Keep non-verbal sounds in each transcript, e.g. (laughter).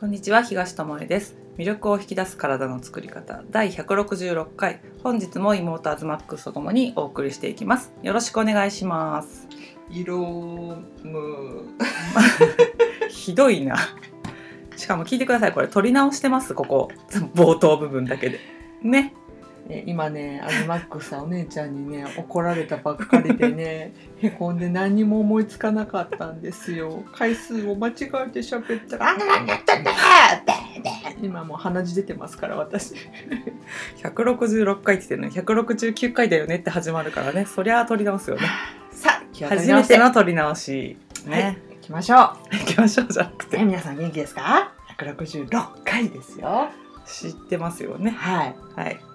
こんにちは東智恵です。魅力を引き出す体の作り方第166回。本日も妹アズマックスとともにお送りしていきます。よろしくお願いします。色む。ひどいな。しかも聞いてください。これ撮り直してますここ。(laughs) 冒頭部分だけで。ねえ今ねアズマックスさんお姉ちゃんにね怒られたばっかりでね (laughs) へこんで何にも思いつかなかったんですよ。回数を間違えて喋ったら「あんな何やったんだ今もう鼻血出てますから私。(laughs) 166回って言ってるのに169回だよねって始まるからね。そりゃ撮り直すよね。(sighs) さあ初めてての撮り直しね、はい行きましょう。(laughs) 行きましょうじゃなくて。ね皆さん元気ですか？166回ですよ。知ってますよね。はい。はい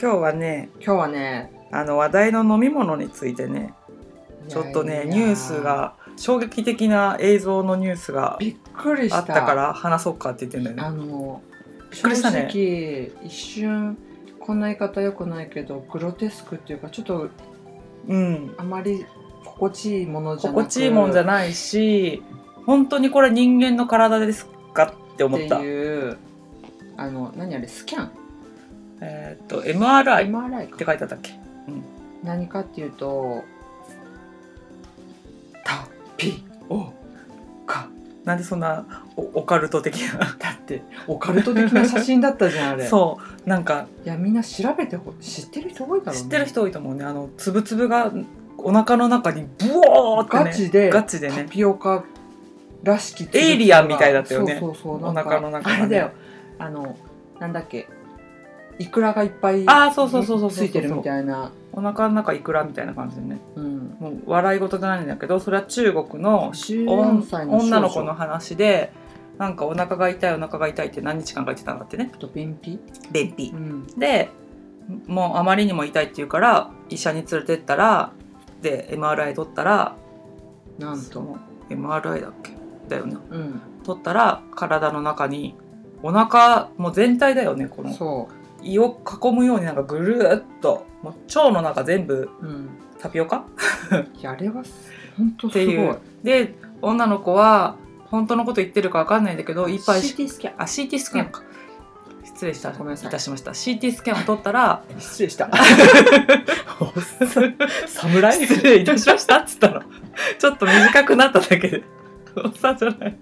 今日はね今日はねあの話題の飲み物についてねちょっとねニュースが衝撃的な映像のニュースがびっくりした。あったから話そうかって言ってんだよね。あのびっくりしたね。正直一瞬こんな言い方よくないけどグロテスクっていうかちょっとうん。あまり心地いいものじゃなく心地いいもんじゃないし本当にこれ人間の体ですかって思っってたいうあの何あれスキャン？えーっと MRI って書いてあったっけ？何かっていうとタピオカ。なんでそんなオオカルト的な？だってオカルト的な写真だったじゃんあれ。そう。なんかいやみんな調べてほ知ってる人多いだろうね。知ってる人多いと思うね。あのつぶつぶがお腹の中にブワーってねガチでガチでね。タピオカらしきエイリアンみたいだったよね。そうそうそうお腹の中がね。あれだよ。あのなんだっけイクラがいっぱいあーそうそうそうそうそうついてるみたいな。お腹の中いくらみたいな感じでね。うん。もう笑い事じゃないんだけどそれは中国の14歳の少女。女の子の話でなんかお腹が痛いお腹が痛いって何日間か言ってたんだってね。と便秘？便秘。うん。でもうあまりにも痛いって言うから医者に連れてったらで MRI 取ったらなんと？その MRI だっけ？だよね。うん。取ったら体の中にお腹もう全体だよねこの。そ胃を囲むようになんかぐるーっともう腸の中全部ううん。タピオカ？(laughs) いやあれは本当ってすごい。いう。で女の子は本当のこと言ってるか分かんないんだけどいっぱい CT スキャン。あ CT スキャン。か、失礼した。ごめんなさい。たしました。CT スキャンを取ったら失礼した。(laughs) 侍失礼いたしましたっつったの。ちょっと短くなっただけで。おっさんじゃない。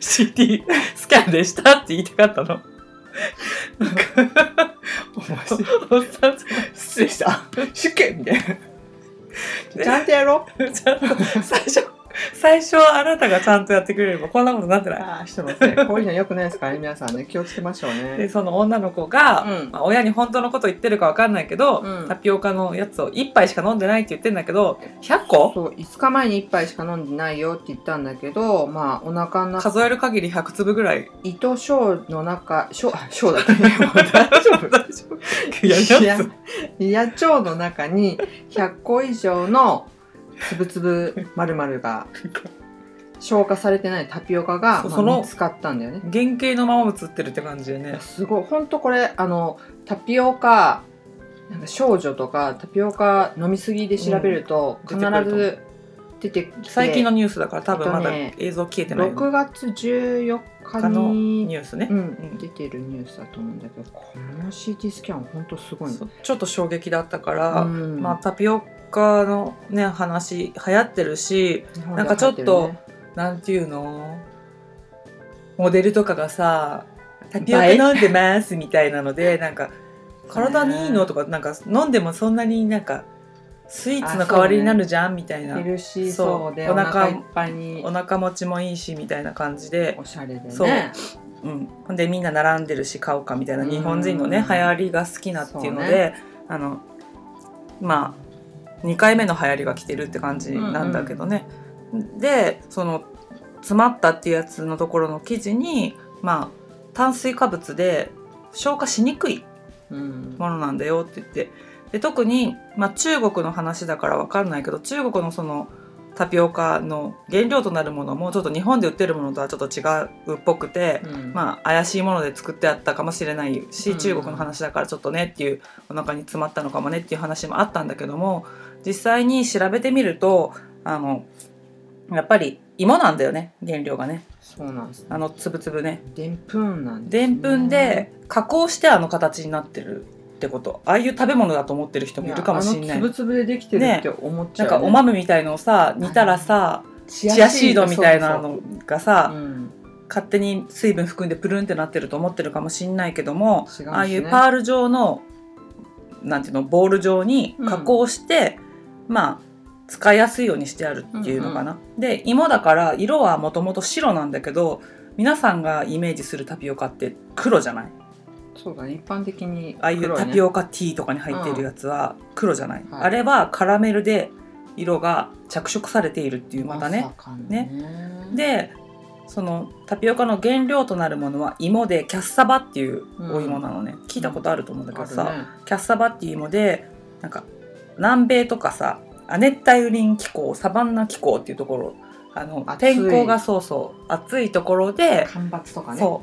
CT スキャンでしたって言いたかったのおっさんじゃない失礼した。出家みたいな。ちゃんとやろう。ちゃんと最初最初はあなたがちゃんとやってくれればこんなことになってない。ああしてますね。こういうのよくないですからね皆さんね。気をつけましょうでねその女の子が、うん。まあ、親に本当のこと言ってるか分かんないけど、うん。タピオカのやつを1杯しか飲んでないって言ってんだけど100個？そう5日前に1杯しか飲んでないよって言ったんだけどまあお腹の中数える限り100粒ぐらい。胃と小の中小あ小だったね。大丈夫。(laughs) 大丈夫。いやいややつ胃や腸の中に100個以上のつぶつぶまるまるが消化されてないタピオカが、まあその見つかったんだよね。原型のまま映ってるって感じでね。すごい。本当これあのタピオカなんか少女とかタピオカ飲みすぎで調べるとうん。必ず出てきて最近のニュースだから多分まだ映像消えてない6月14日にニュースね、うんうん。出てるニュースだと思うんだけどこの CT スキャン本当すごいちょっと衝撃だったから、うん。まあ、タピオカのね話流行ってるし日本でなんかちょっとなんていうの？モデルとかがさタピオカ飲んでますみたいなのでなんか体にいいのとかなんか飲んでもそんなになんかスイーツの代わりになるじゃんみたいな、ヘルシーそう。でお腹いっぱいに。お腹持ちもいいしみたいな感じで、おしゃれでね。そう。うん、ほんでみんな並んでるし買おうかみたいな。うん。日本人のね流行りが好きなっていうので、あのまあ2回目の流行りが来てるって感じなんだけどね、でその詰まったっていうやつのところの記事にまあ炭水化物で消化しにくいうん。ものなんだよって言って。で特に、まあ、中国の話だから分かんないけど中国のそのタピオカの原料となるものもちょっと日本で売ってるものとはちょっと違うっぽくて、うん。まあ怪しいもので作ってあったかもしれないし、うん。中国の話だからちょっとねっていうお腹に詰まったのかもねっていう話もあったんだけども実際に調べてみるとあのやっぱり芋なんだよね原料がね。そうなんですあのつぶつぶね。でんぷんなんでんぷんで加工してあの形になってるってこと。ああいう食べ物だと思ってる人もいるかもしれない。やあのつぶつぶでできてるって思っちゃう、なんかお豆みたいのをさ煮たらさチチアシードみたいなのがさ勝手に水分含んでプルンってなってると思ってるかもしんないけども、ね。ああいうパール状のなんていうのボール状に加工して、まあ使いやすいようにしてあるっていうのかな。で芋だから色はもともと白なんだけど皆さんがイメージするタピオカって黒じゃない？そうだね。一般的にああいうタピオカティーとかに入っているやつは黒じゃない、はい。あれはカラメルで色が着色されているっていうまたね。さかのね。でそのタピオカの原料となるものは芋でキャッサバっていうお芋なのね、聞いたことあると思うんだけどさ、キャッサバっていう芋でなんか南米とかさ亜熱帯雨林気候サバンナ気候っていうところあの天候がそうそう暑いところで干ばつとかね。そ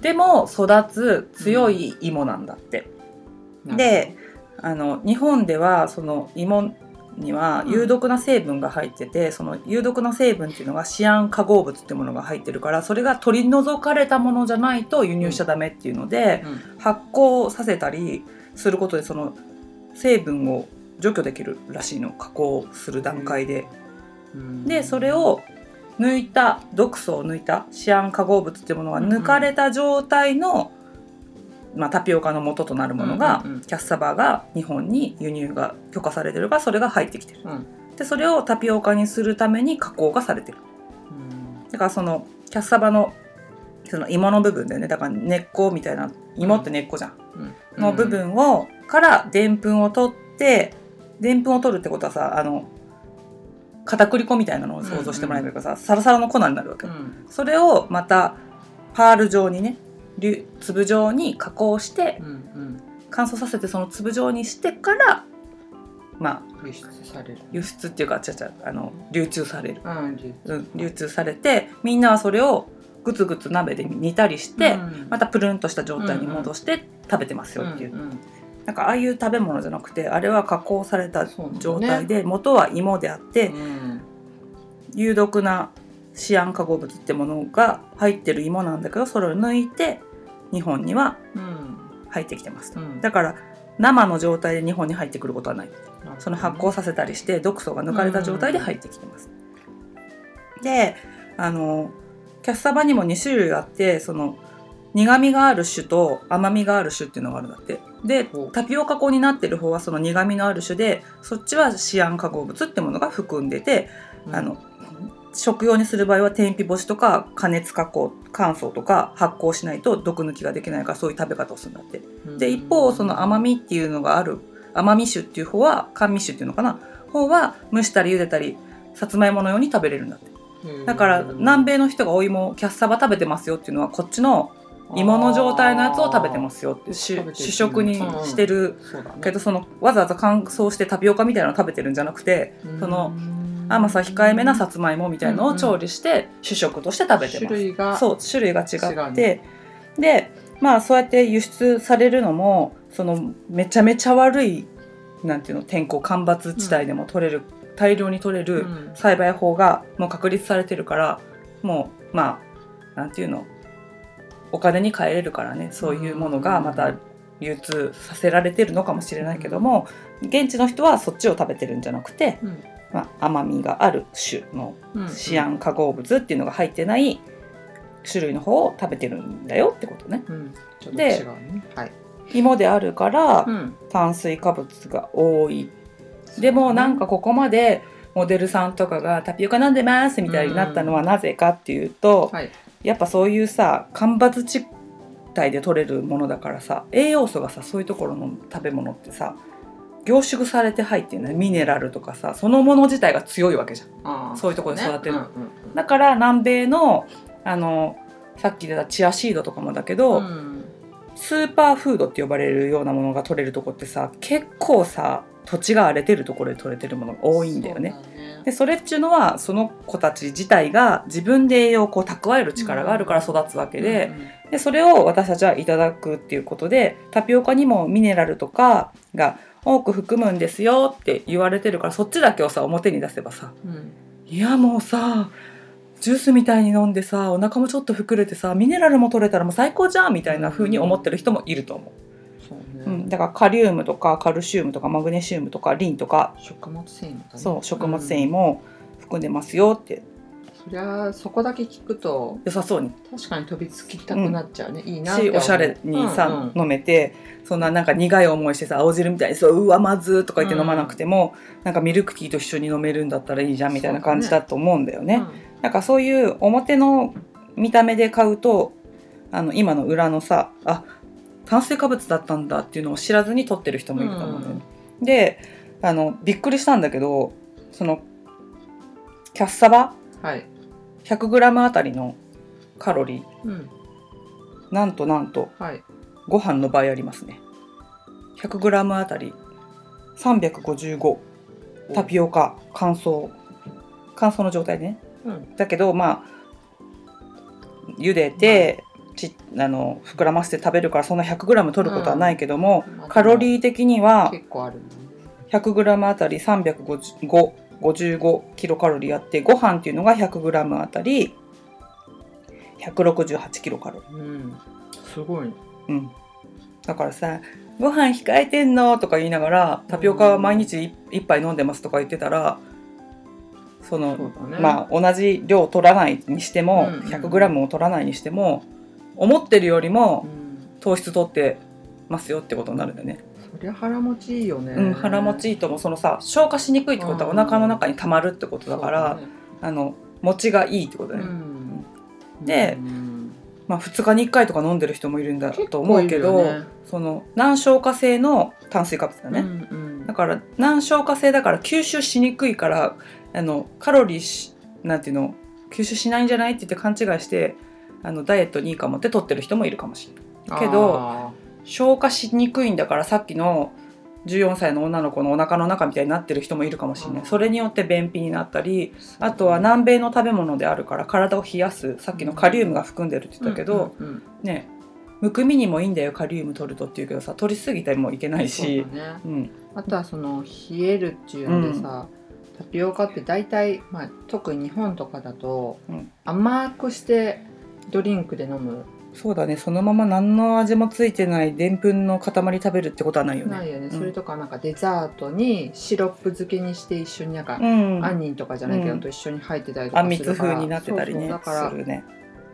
でも育つ強い芋なんだって。うんであの日本ではその芋には有毒な成分が入ってて、その有毒な成分っていうのがシアン化合物っていうものが入ってるからそれが取り除かれたものじゃないと輸入しちゃダメっていうので、うん。発酵させたりすることでその成分を除去できるらしいの加工する段階で。うん。でそれを抜いた毒素を抜いたシアン化合物っていうものが抜かれた状態の、まあ、タピオカの元となるものが、うんうんうん。キャッサバが日本に輸入が許可されてるからそれが入ってきてる。うん。でそれをタピオカにするために加工がされてる。うん。だからそのキャッサバのその芋の部分だよね。だから根っこみたいな芋って根っこじゃん。うん。の部分を、からでんぷんを取ってでんぷんを取るってことはさあの片栗粉みたいなのを想像してもらえばいいからさ、サラサラの粉になるわけ、うんそれをまたパール状にね粒状に加工してうんうん乾燥させてその粒状にしてからまあ輸出される輸出っていうかちゃちゃあの流通される、うん流うん、流通されてみんなはそれをグツグツ鍋で煮たりして、うんまたプルンとした状態に戻して食べてますよっていう、うんうんなんかああいう食べ物じゃなくてあれは加工された状態で、元は芋であって、うん。有毒なシアン化合物ってものが入ってる芋なんだけどそれを抜いて日本にはうん入ってきてますと、うん。だから生の状態で日本に入ってくることはない。その発酵させたりして毒素が抜かれた状態で入ってきてます、であのキャッサバにも2種類あってその苦味がある種と甘みがある種っていうのがあるんだってでタピオカ粉になってる方はその苦味のある種でそっちはシアン化合物ってものが含んでて、うん。あの食用にする場合は天日干しとか加熱加工乾燥とか発酵しないと毒抜きができないからそういう食べ方をするんだって。で一方その甘みっていうのがある甘み酒っていう方は甘味酒っていうのかな？方は蒸したり茹でたりさつまいものように食べれるんだって。だから南米の人がお芋キャッサバ食べてますよっていうのはこっちの芋の状態のやつを食べてますよって主食にしてる。けどそのわざわざ乾燥してタピオカみたいなのを食べてるんじゃなくてその甘さ控えめなさつまいもみたいなのを調理して主食として食べてます。種類がそう種類が違って。でまあそうやって輸出されるのもそのめちゃめちゃ悪いなんていうの天候干ばつ地帯でも取れる、大量に取れるうん。栽培法がもう確立されてるからもうまあなんていうのお金に換えれるからねそういうものがまた流通させられてるのかもしれないけども現地の人はそっちを食べてるんじゃなくて、うん。まあ、甘みがある種のうん。シアン化合物っていうのが入ってない種類の方を食べてるんだよってことね。うん。とね。はい。芋であるからうん。炭水化物が多い。でもなんかここまでモデルさんとかがタピオカ飲んでますみたいになったのはなぜかっていうと、はいやっぱそういうさ干ばつ地帯で取れるものだからさ栄養素がさそういうところの食べ物ってさ凝縮されて入ってるね。ミネラルとかさそのもの自体が強いわけじゃん。そういうところで育てる。ねうんだから南米のあのさっき出たチアシードとかもだけど、うん。うんスーパーフードって呼ばれるようなものが取れるとこってさ結構さ土地が荒れてるところで取れてるものが多いんだよね。そうでそれっちゅうのはその子たち自体が自分で栄養をこう蓄える力があるから育つわけで,、でそれを私たちはいただくっていうことでタピオカにもミネラルとかが多く含むんですよって言われてるからそっちだけをさ表に出せばさうん。うんいやもうさジュースみたいに飲んでさお腹もちょっと膨れてさミネラルも取れたらもう最高じゃんみたいな風に思ってる人もいると思そう。ね、う、うん、だからカリウムとかカルシウムとかマグネシウムとかリンとか。食物繊維もだね。そう食物繊うん。維も含んでますよって。そりゃそこだけ聞くと良さそうに。確かに飛びつきたくなっちゃうね、いいなって思う。しおしゃれにさ、うんうん。飲めてそんななんか苦い思いしてさ青汁みたいにそううわまずーとか言って飲まなくても、なんかミルクティーと一緒に飲めるんだったらいいじゃんみたいな感じだと思うんだよね。なんかそういう表の見た目で買うとあの今の裏のさあ炭水化物だったんだっていうのを知らずに取ってる人もいると思うんだよね。であのびっくりしたんだけどそのキャッサバ？うんはい、100g あたりのカロリー。うん。なんとなんとはい、ご飯の倍ありますね。100g あたり。355タピオカ。乾燥。乾燥の状態でね。うん。だけどまあ茹でて、ちあの膨らませて食べるからそんな 100g 取ることはないけども、うん。カロリー的には結構あるんだね 100g あたり355キロカロリーあってご飯っていうのが 100g あたり168キロカロリー。うん。すごいうん、だからさ「ご飯控えてんの?」とか言いながら「タピオカは毎日一一杯飲んでます」とか言ってたらそのね。まあ同じ量取らないにしても、うんうん 100g を取らないにしても思ってるよりもうん。糖質取ってますよってことになるんだよね。そりゃ腹持ちいいよね、うん、腹持ちいいともそのさ消化しにくいってことはおうん腹の中に溜まるってことだから、そうあの餅がいいってことだだねよね。うん。でうん。まあ2日に1回とか飲んでる人もいるんだと思うけど、ねその難消化性の炭水化物だね。うんうん。だから難消化性だから吸収しにくいからあのカロリーしなんていうの吸収しないんじゃないって言って勘違いしてあのダイエットにいいかもって取ってる人もいるかもしれない。けどあ消化しにくいんだからさっきの14歳の女の子のお腹の中みたいになってる人もいるかもしれない。それによって便秘になったりーあとは南米の食べ物であるから体を冷やす。さっきのカリウムが含んでるって言ったけど、うんうんうんねむくみにもいいんだよカリウム取るとって言うけどさ取りすぎたりもいけないし。ね。うん。あとはその冷えるっていうのでさ、タピオカって大体、まあ、特に日本とかだと、うん。甘くしてドリンクで飲む？そうだね。そのまま何の味もついてないでんぷんの塊食べるってことはないよね。ないよね、うん。それとかなんかデザートにシロップ漬けにして一緒になんか、うん、杏仁とかじゃないけど、うん。と一緒に入ってたりとかあんみつするから。風になってたりね。そうだからね。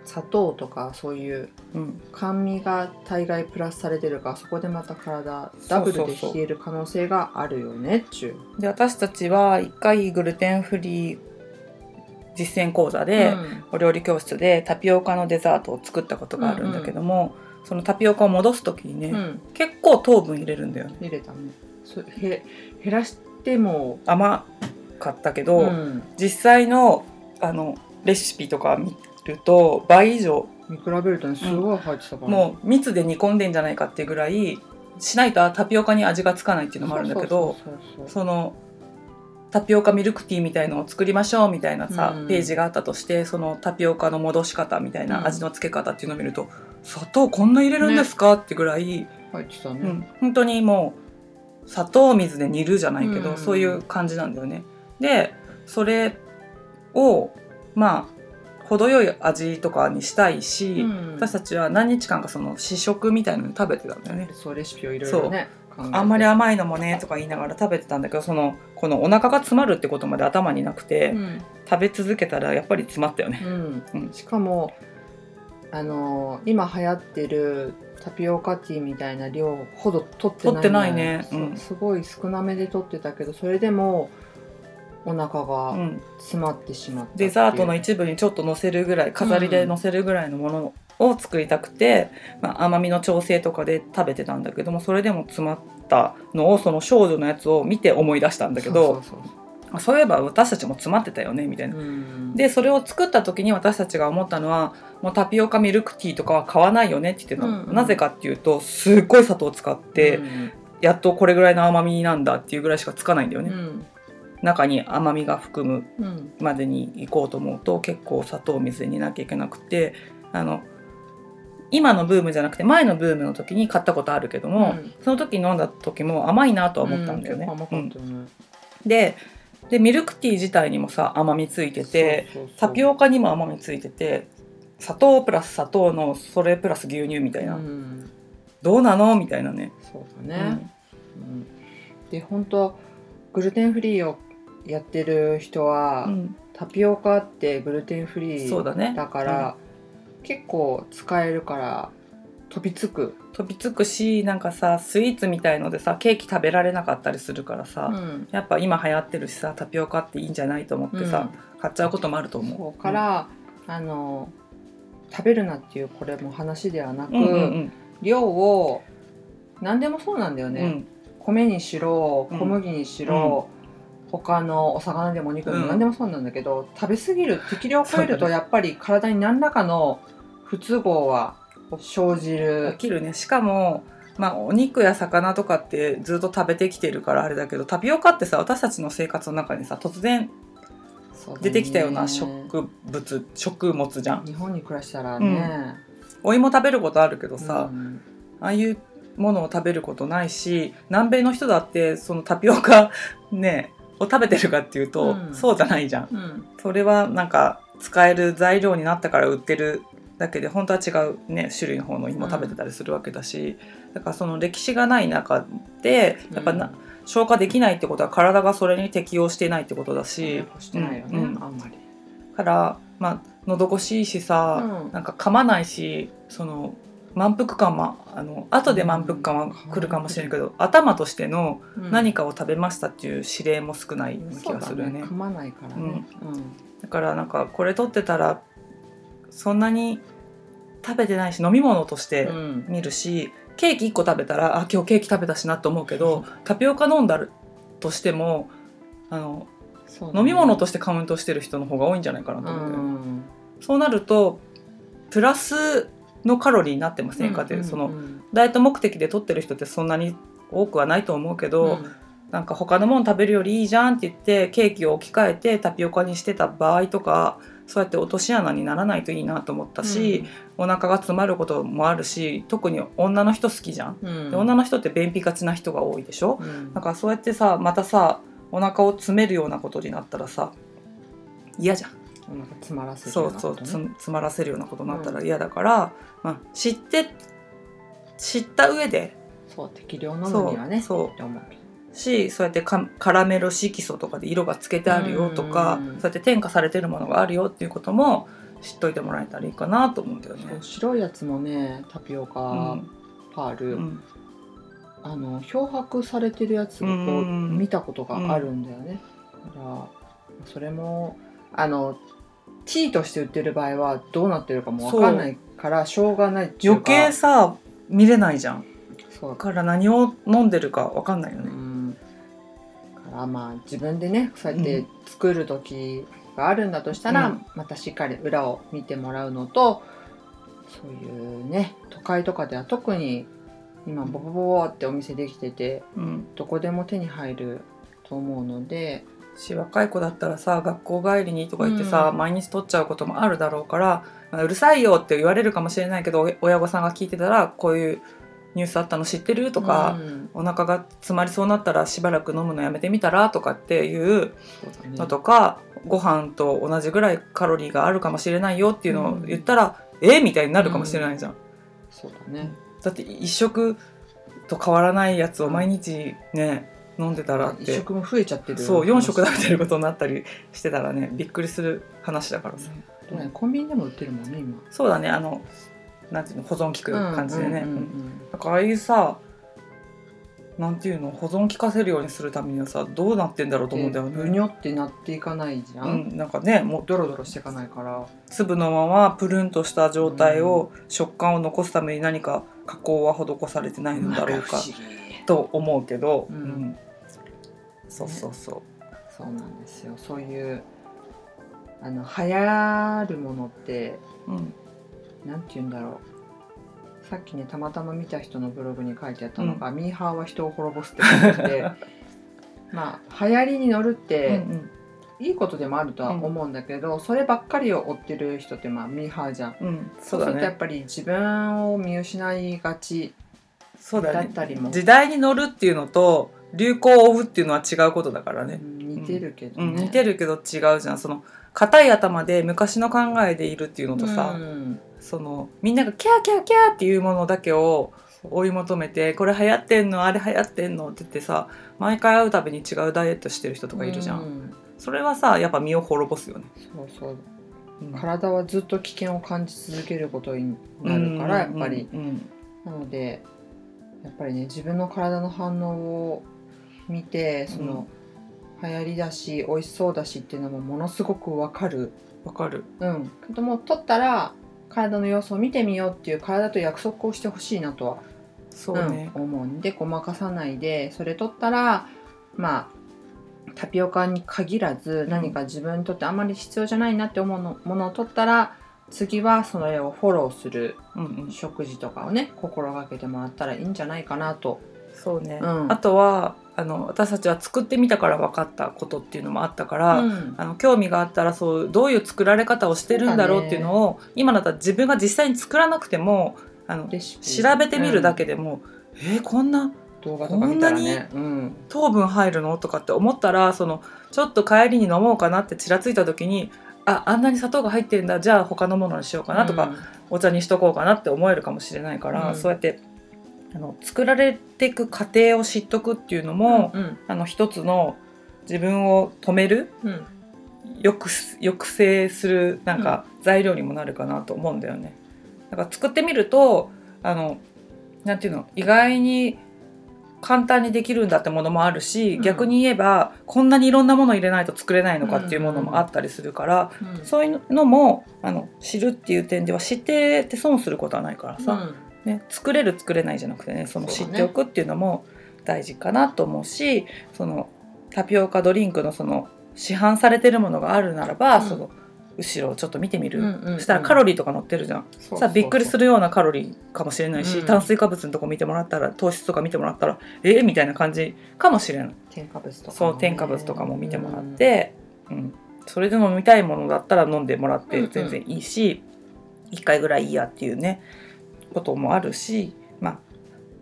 砂糖とかそういううん、甘味が大概プラスされてるからそこでまた体ダブルで冷える可能性があるよねっちゅう。で私たちは一回グルテンフリー実践講座で、うん。お料理教室でタピオカのデザートを作ったことがあるんだけども、そのタピオカを戻す時にね、うん。結構糖分入れるんだよね。入れたね。そへ減らしても、甘かったけど、うん。実際のあのレシピとか見ると倍以上。見比べるとねすごい入ってたから、もう蜜で煮込んでんじゃないかっていうぐらいしないとタピオカに味がつかないっていうのもあるんだけどそのタピオカミルクティーみたいのを作りましょうみたいなさ、うん。ページがあったとしてそのタピオカの戻し方みたいうん。な味の付け方っていうのを見ると、砂糖こんな入れるんですか、ってぐらい、入ってたね、うん、本当にもう砂糖水で煮るじゃないけど、うん。そういう感じなんだよね。でそれをまあ程よい味とかにしたいし、うん。私たちは何日間かその試食みたいなの食べてたんだよね。そうレシピをいろいろねあんまり甘いのもねとか言いながら食べてたんだけどそのこのお腹が詰まるってことまで頭になくて、うん。食べ続けたらやっぱり詰まったよね。しかもあのー今流行ってるタピオカティーみたいな量ほど取ってない,、取ってないね。そううん。すごい少なめで取ってたけどそれでもお腹うがん、詰まってしまったう。デザートの一部にちょっと乗せるぐらい飾りで乗せるぐらいのものを作りたくて、まあ、甘みの調整とかで食べてたんだけどもそれでも詰まったのをその少女のやつを見て思い出したんだけどそういえば私たちも詰まってたよねみたいな。でそれを作った時に私たちが思ったのはもうタピオカミルクティーとかは買わないよねって言ってたの、うんうん。なぜかっていうとすっごい砂糖を使って、うんやっとこれぐらいの甘みなんだっていうぐらいしかつかないんだよね、うん。中に甘みが含むうん。までに行こうと思うと結構砂糖水で煮なきゃいけなくてあの今のブームじゃなくて前のブームの時に買ったことあるけども、うん。その時飲んだ時も甘いなとは思ったんだよね。ででミルクティー自体にもさ甘みついててタピオカにも甘みついてて砂糖プラス砂糖のそれプラス牛乳みたいな、うん。どうなのみたいなね。そうだね、うん。で本当グルテンフリーをやってる人は、うん。タピオカってグルテンフリーそうだね。だから、結構使えるから飛びつく、飛びつくしなんかさスイーツみたいのでさケーキ食べられなかったりするからさ、うん。やっぱ今流行ってるしさタピオカっていいんじゃないと思ってさ、買っちゃうこともあると思う。そうから、あの食べるなっていうこれも話ではなく、うんうんうん。量を何でもそうなんだよね、うん。米にしろうん。小麦にしろ、他のお魚でもお肉でもうん。何でもそうなんだけど、食べ過ぎる適量を超えるとやっぱり体に何らかの不都合は生じる。起きるね。しかもまあお肉や魚とかってずっと食べてきてるからあれだけどタピオカってさ私たちの生活の中にさ突然出てきたような植物食物じゃん。日本に暮らしたらね、お芋食べることあるけどさ、うん。ああいうものを食べることないし南米の人だってそのタピオカ (laughs) ねを食べてるかっていうと、うん。そうじゃないじゃん。うん。それはなんか使える材料になったから売ってるだけで本当は違うね種類の方の芋食べてたりするわけだし、だからその歴史がない中でやっぱな、消化できないってことは体がそれに適応していないってことだし、してないよね、うんうん。あんまり、からまあ喉越しいいしさ、うん。なんか噛まないしその満腹感もあの後で満腹感は来るかもしれないけど、頭としてのうん。何かを食べましたっていう指令も少ない気がするよね。ね噛まないからね、だからなんかこれ取ってたらそんなに食べてないし飲み物としてうん。見るし、ケーキ1個食べたらあ今日ケーキ食べたしなと思うけどタピオカ飲んだとしてもあのね。飲み物としてカウントしてる人の方が多いんじゃないかなとう思って、ん。そうなるとプラスのカロリーになってませんかって、そのうんダイエット目的で取ってる人ってそんなに多くはないと思うけど、なんか他のもの食べるよりいいじゃんって言ってケーキを置き換えてタピオカにしてた場合とかそうやって落とし穴にならないといいなと思ったし、お腹が詰まることもあるし特に女の人好きじゃん。うん。で女の人って便秘がちな人が多いでしょ、うん。だからそうやってさまたさお腹を詰めるようなことになったらさ嫌じゃん。お腹詰まらせるそうそうよなことね。つ詰まらせるようなことになったら嫌だから、まあ、知って知った上でそう適量飲むにはねそうそう。って思う。けどしそうやってカカラメル色素とかで色がつけてあるよとか、うん。そうやって添加されてるものがあるよっていうことも知っといてもらえたらいいかなと思うけどね。そう。白いやつもねタピオうカん。パール、うん。あの漂白されてるやつを見たことがあるんだよね、だからそれもあのティーとして売ってる場合はどうなってるかもわかんないからしょうがないっていう余か計さ見れないじゃん。そう。だから何を飲んでるか分かんないようね。ん。だからまあ自分でねそうやって作る時があるんだとしたら、うん。またしっかり裏を見てもらうのとそういうね都会とかでは特に今ボボボボってお店できててうん、どこでも手に入ると思うのでし若い子だったらさ学校帰りにとか言ってさ、うん。毎日取っちゃうこともあるだろうからまあうるさいよって言われるかもしれないけどお親御さんが聞いてたらこういうニュースあったの知ってる？とか、うん。お腹が詰まりそうになったらしばらく飲むのやめてみたらとかっていうのとか、ご飯と同じぐらいカロリーがあるかもしれないよっていうのを言ったら、え？みたいになるかもしれないじゃん。そうだね。だって一食と変わらないやつを毎日ね飲んでたらって一食も増えちゃってる。そう4食食べてることになったりしてたらねびっくりする話だからさ。ねコンビニでも売ってるもんね今。そうだねあのなんていうの保存効く感じでね、うんうんうんうん。だからああいうさなんていうの保存効かせるようにするためにはさどうなってんだろうと思うんだよね。でブニョってなっていかないじゃ、うんん、なんかねもうドロドロしていかないから。粒のままプルンとした状態を、食感を残すために何か加工は施されてないのだろうかと思うけど、うん。そうそうそそうなんですよ。そういうあの流行るものってう、うん、なんて言うんだろう。さっきねたまたま見た人のブログに書いてあったのが、ミーハーは人を滅ぼすって書いてて (laughs) まあ流行りに乗るって、うんいいことでもあるとは思うんだけど、そればっかりを追ってる人ってまあミーハーじゃん。うん。うん、そそうね。するとやっぱり自分を見失いがちだったりも、時代に乗るっていうのと流行を追うっていうのは違うことだからね。う。ん似てるけどね、うん、似てるけど違うじゃん。その硬い頭で昔の考えでいるっていうのとさ、うんそのみんながキャーキャーキャーっていうものだけを追い求めてこれ流行ってんのあれ流行ってんのって言ってさ毎回会うたびに違うダイエットしてる人とかいるじゃん、うそれはさやっぱ身を滅ぼすよね、そうそう。うん。体はずっと危険を感じ続けることになるからやっぱり、うんうん。なのでやっぱりね自分の体の反応を見てその、流行りだし美味しそうだしっていうのもものすごくわかる。わかる。うん。けども取ったら体の様子を見てみようっていう体と約束をしてほしいなとはそうね、うん思うんでごまかさないでそれ取ったらまあタピオカに限らず何か自分にとってあんまり必要じゃないなって思うのものを取ったら次はそれをフォローする食事とかをね心がけてもらったらいいんじゃないかなと。そうね、うん。あとはあの私たちは作ってみたから分かったことっていうのもあったから、うん。あの興味があったらそうどういう作られ方をしてるんだろうっていうのを今だったら自分が実際に作らなくてもあの調べてみるだけでも、えーこんな動画とか見たらね。うん。糖分入るの？とかって思ったらそのちょっと帰りに飲もうかなってちらついた時にああんなに砂糖が入ってるんだ。じゃあ他のものにしようかなとか、お茶にしとこうかなって思えるかもしれないから、うん。そうやってあの作られていく過程を知っとくっていうのも、うんあの一つの自分を止めるうん。抑抑制するなんか材料にもなるかなと思うんだよね。だから作ってみるとあのなんていうの意外に簡単にできるんだってものもあるし、うん。逆に言えばこんなにいろんなもの入れないと作れないのかっていうものもあったりするから、うん。そういうのもあの知るっていう点では知ってて損することはないからさ、ね、作れる作れないじゃなくてねその知っておくっていうのも大事かなと思うしそのタピオカドリンクのその市販されてるものがあるならば、うん。その後ろをちょっと見てみる、うんうんうん。そしたらカロリーとか載ってるじゃん、さあびっくりするようなカロリーかもしれないし、うん。炭水化物のとこ見てもらったら糖質とか見てもらったらえー、みたいな感じかもしれない。添加物とかもね。そう添加物とかも見てもらって、うん。それで飲みたいものだったら飲んでもらってうんうん。全然いいし、一1回ぐらいいいやっていうねこともあるしま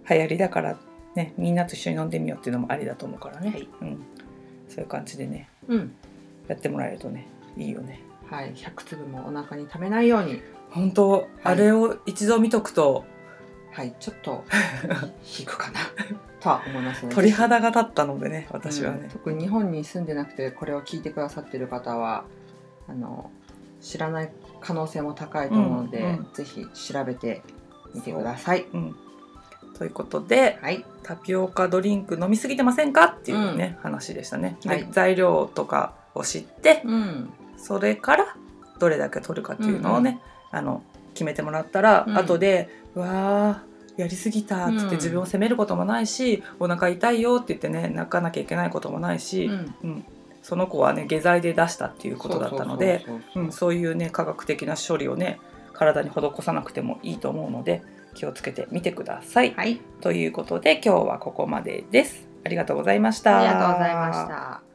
あ流行りだからねみんなと一緒に飲んでみようっていうのもありだと思うからね、はい。うん、そういう感じでねうん。やってもらえるとねいいよね。はい。100粒もお腹にためないように。本当、あれを一度見とくとはい。ちょっと (laughs) 引くかな。とは思いますね。鳥肌が立ったのでね私はね。うん、特に日本に住んでなくてこれを聞いてくださってる方はあの知らない可能性も高いと思うので、うんうん。ぜひ調べてみてください。う。ん、ということではい、タピオカドリンク飲みすぎてませんか？っていうね、話でしたね。ではい。材料とかを知ってうん、それからどれだけ取るかっていうのをね、あの決めてもらったら、うん。後で「うわーやりすぎた」っつってうん。自分を責めることもないし、お腹痛いよって言ってね泣かなきゃいけないこともないし、うん、うん。その子はね下剤で出したっていうことだったのでそういうね科学的な処理をね体に施さなくてもいいと思うので気をつけてみてください。はい、ということで今日はここまでです。ありがとうございました。ありがとうございました。